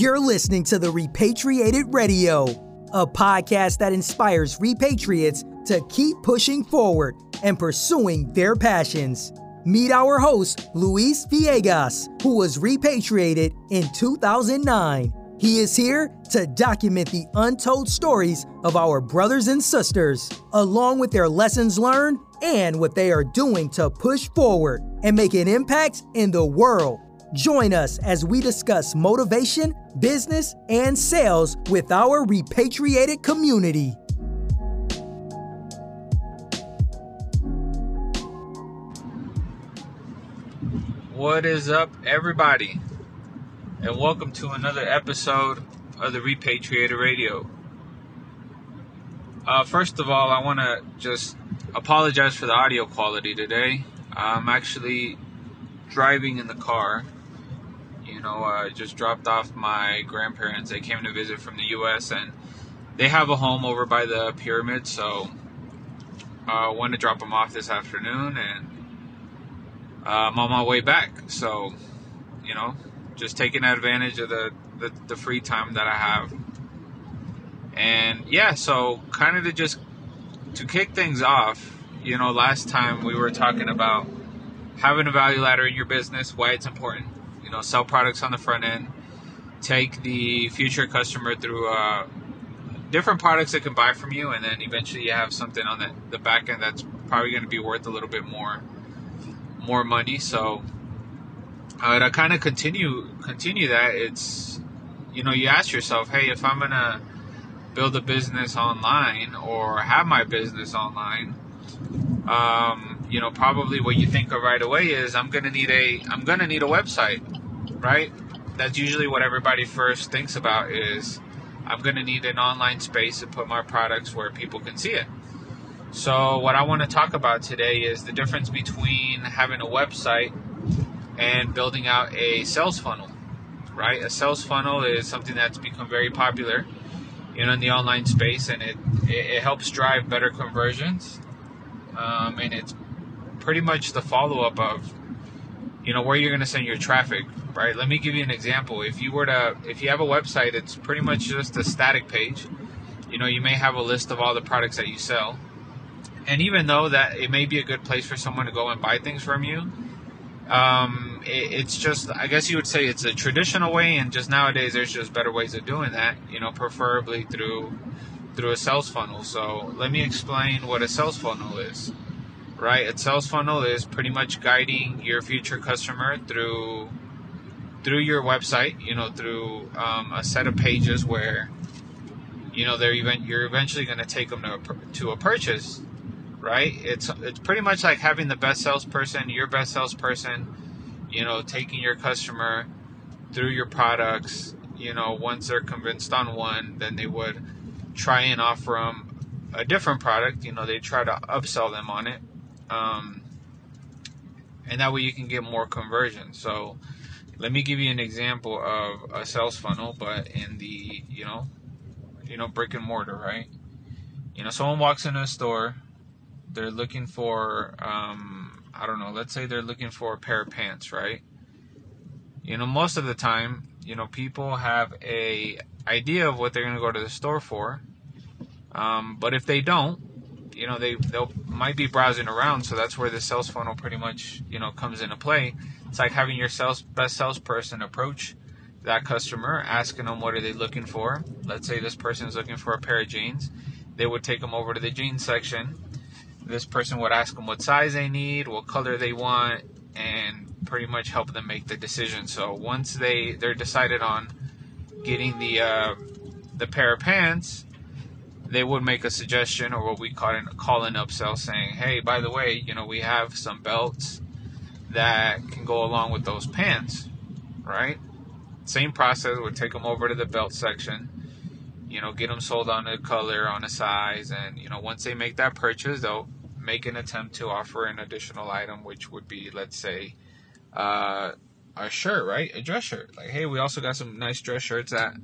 You're listening to the Repatriated Radio, a podcast that inspires repatriates to keep pushing forward and pursuing their passions. Meet our host, Luis Villegas, who was repatriated in 2009. He is here to document the untold stories of our brothers and sisters, along with their lessons learned and what they are doing to push forward and make an impact in the world. Join us as we discuss motivation, business, and sales with our repatriated community. What is up, everybody? And welcome to another episode of the Repatriated Radio. Uh, first of all, I want to just apologize for the audio quality today. I'm actually driving in the car. You know, I just dropped off my grandparents. They came to visit from the U.S. and they have a home over by the pyramid, so I uh, want to drop them off this afternoon and uh, I'm on my way back. So, you know, just taking advantage of the, the, the free time that I have. And yeah, so kind of to just to kick things off, you know, last time we were talking about having a value ladder in your business, why it's important. You know, sell products on the front end, take the future customer through uh, different products they can buy from you, and then eventually you have something on the, the back end that's probably going to be worth a little bit more more money. So uh, to kind of continue continue that, it's you know you ask yourself, hey, if I'm gonna build a business online or have my business online, um, you know probably what you think of right away is I'm gonna need a I'm gonna need a website, right? That's usually what everybody first thinks about is I'm gonna need an online space to put my products where people can see it. So, what I want to talk about today is the difference between having a website and building out a sales funnel, right? A sales funnel is something that's become very popular, you know, in the online space, and it it, helps drive better conversions, um, and it's pretty much the follow up of, you know, where you're going to send your traffic, right? Let me give you an example. If you were to, if you have a website, it's pretty much just a static page. You know, you may have a list of all the products that you sell and even though that it may be a good place for someone to go and buy things from you, um, it, it's just I guess you would say it's a traditional way, and just nowadays there's just better ways of doing that. You know, preferably through through a sales funnel. So let me explain what a sales funnel is. Right, a sales funnel is pretty much guiding your future customer through through your website. You know, through um, a set of pages where you know they're even you're eventually going to take them to a, to a purchase right? It's it's pretty much like having the best salesperson, your best salesperson, you know, taking your customer through your products. You know, once they're convinced on one, then they would try and offer them a different product. You know, they try to upsell them on it, um, and that way you can get more conversions. So, let me give you an example of a sales funnel, but in the you know, you know, brick and mortar, right? You know, someone walks into a store they're looking for um, I don't know, let's say they're looking for a pair of pants, right? You know, most of the time, you know, people have a idea of what they're going to go to the store for. Um, but if they don't, you know, they they might be browsing around, so that's where the sales funnel pretty much, you know, comes into play. It's like having your sales best salesperson approach that customer, asking them what are they looking for. Let's say this person is looking for a pair of jeans. They would take them over to the jeans section this person would ask them what size they need, what color they want, and pretty much help them make the decision. So once they they're decided on getting the uh, the pair of pants, they would make a suggestion or what we call an call an upsell, saying, "Hey, by the way, you know we have some belts that can go along with those pants, right?" Same process would take them over to the belt section you know, get them sold on a color, on a size, and you know, once they make that purchase, they'll make an attempt to offer an additional item, which would be, let's say, uh, a shirt, right? A dress shirt. Like, hey, we also got some nice dress shirts that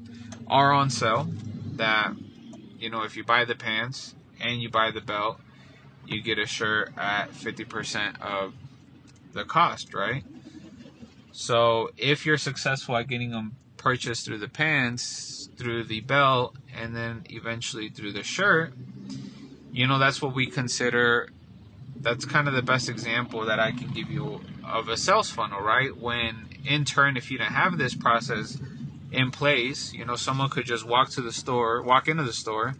are on sale. That, you know, if you buy the pants and you buy the belt, you get a shirt at 50% of the cost, right? So if you're successful at getting them purchased through the pants, through the belt, and then eventually through the shirt, you know, that's what we consider that's kind of the best example that I can give you of a sales funnel, right? When in turn, if you don't have this process in place, you know, someone could just walk to the store, walk into the store,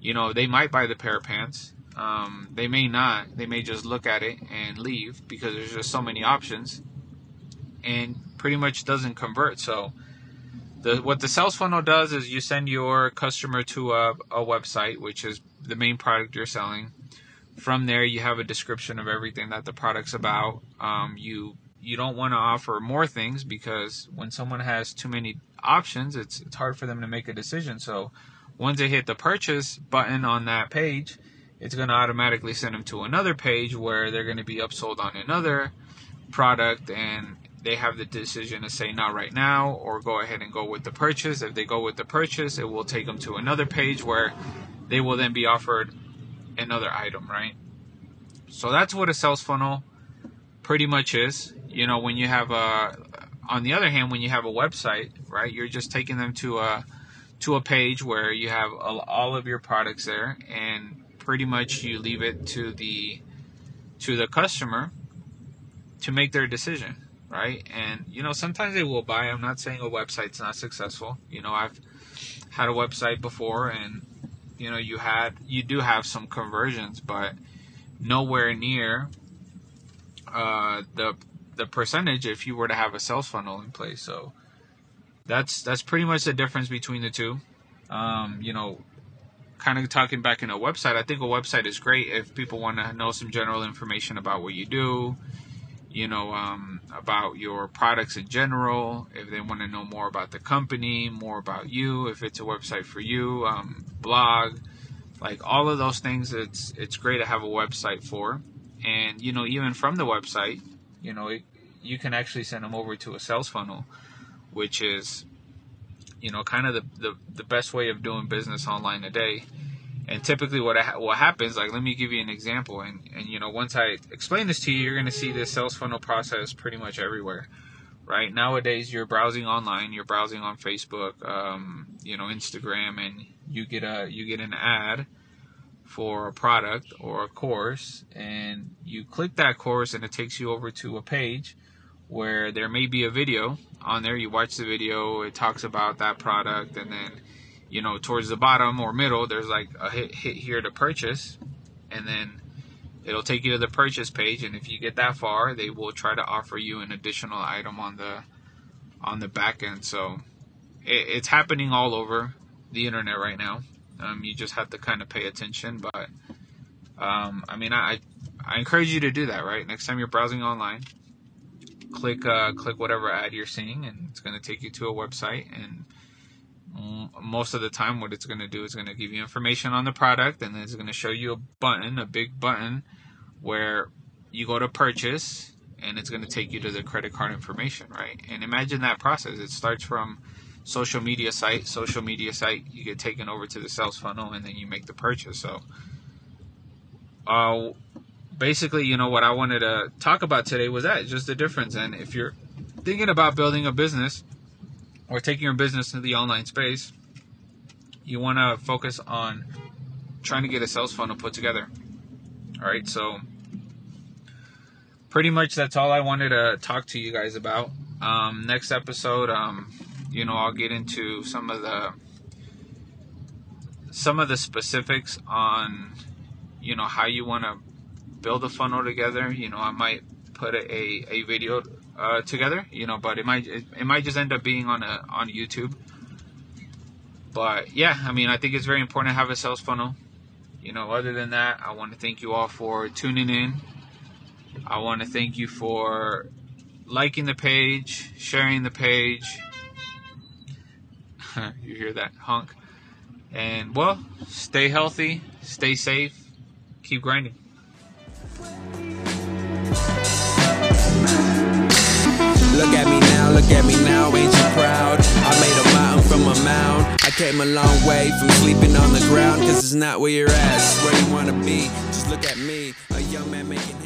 you know, they might buy the pair of pants. Um, they may not. They may just look at it and leave because there's just so many options, and pretty much doesn't convert. So, the what the sales funnel does is you send your customer to a, a website, which is the main product you're selling from there, you have a description of everything that the product's about. Um, you you don't want to offer more things because when someone has too many options, it's it's hard for them to make a decision. So once they hit the purchase button on that page, it's going to automatically send them to another page where they're going to be upsold on another product and they have the decision to say not right now or go ahead and go with the purchase. If they go with the purchase, it will take them to another page where they will then be offered another item, right? So that's what a sales funnel pretty much is. You know, when you have a, on the other hand, when you have a website, right, you're just taking them to a, to a page where you have all of your products there and pretty much you leave it to the, to the customer to make their decision, right? And, you know, sometimes they will buy. I'm not saying a website's not successful. You know, I've had a website before and you know you had you do have some conversions, but nowhere near uh, the the percentage if you were to have a sales funnel in place. So that's that's pretty much the difference between the two. Um, you know, kind of talking back in a website, I think a website is great if people want to know some general information about what you do, you know, um, about your products in general. If they want to know more about the company, more about you, if it's a website for you, um, blog, like all of those things, it's it's great to have a website for. And you know, even from the website, you know, it, you can actually send them over to a sales funnel, which is, you know, kind of the, the, the best way of doing business online today. And typically, what what happens, like let me give you an example, and and you know once I explain this to you, you're going to see this sales funnel process pretty much everywhere, right? Nowadays, you're browsing online, you're browsing on Facebook, um, you know, Instagram, and you get a you get an ad for a product or a course, and you click that course, and it takes you over to a page where there may be a video on there. You watch the video, it talks about that product, and then you know, towards the bottom or middle, there's like a hit, hit here to purchase, and then it'll take you to the purchase page. And if you get that far, they will try to offer you an additional item on the on the back end. So it, it's happening all over the internet right now. Um, you just have to kind of pay attention. But um, I mean, I I encourage you to do that. Right, next time you're browsing online, click uh, click whatever ad you're seeing, and it's going to take you to a website and most of the time what it's going to do is going to give you information on the product and then it's going to show you a button a big button where you go to purchase and it's going to take you to the credit card information right and imagine that process it starts from social media site social media site you get taken over to the sales funnel and then you make the purchase so uh, basically you know what i wanted to talk about today was that just the difference and if you're thinking about building a business or taking your business into the online space, you want to focus on trying to get a sales funnel put together. All right, so pretty much that's all I wanted to talk to you guys about. Um, next episode, um, you know, I'll get into some of the some of the specifics on you know how you want to build a funnel together. You know, I might put a, a, video uh, together, you know, but it might it, it might just end up being on a on YouTube. But yeah, I mean, I think it's very important to have a sales funnel. You know, other than that, I want to thank you all for tuning in. I want to thank you for liking the page, sharing the page. you hear that honk? And well, stay healthy, stay safe, keep grinding. Look at me now, look at me now, ain't you proud? I made a mountain from a mound. I came a long way from sleeping on the ground, cause it's not where you're at, it's where you wanna be. Just look at me, a young man making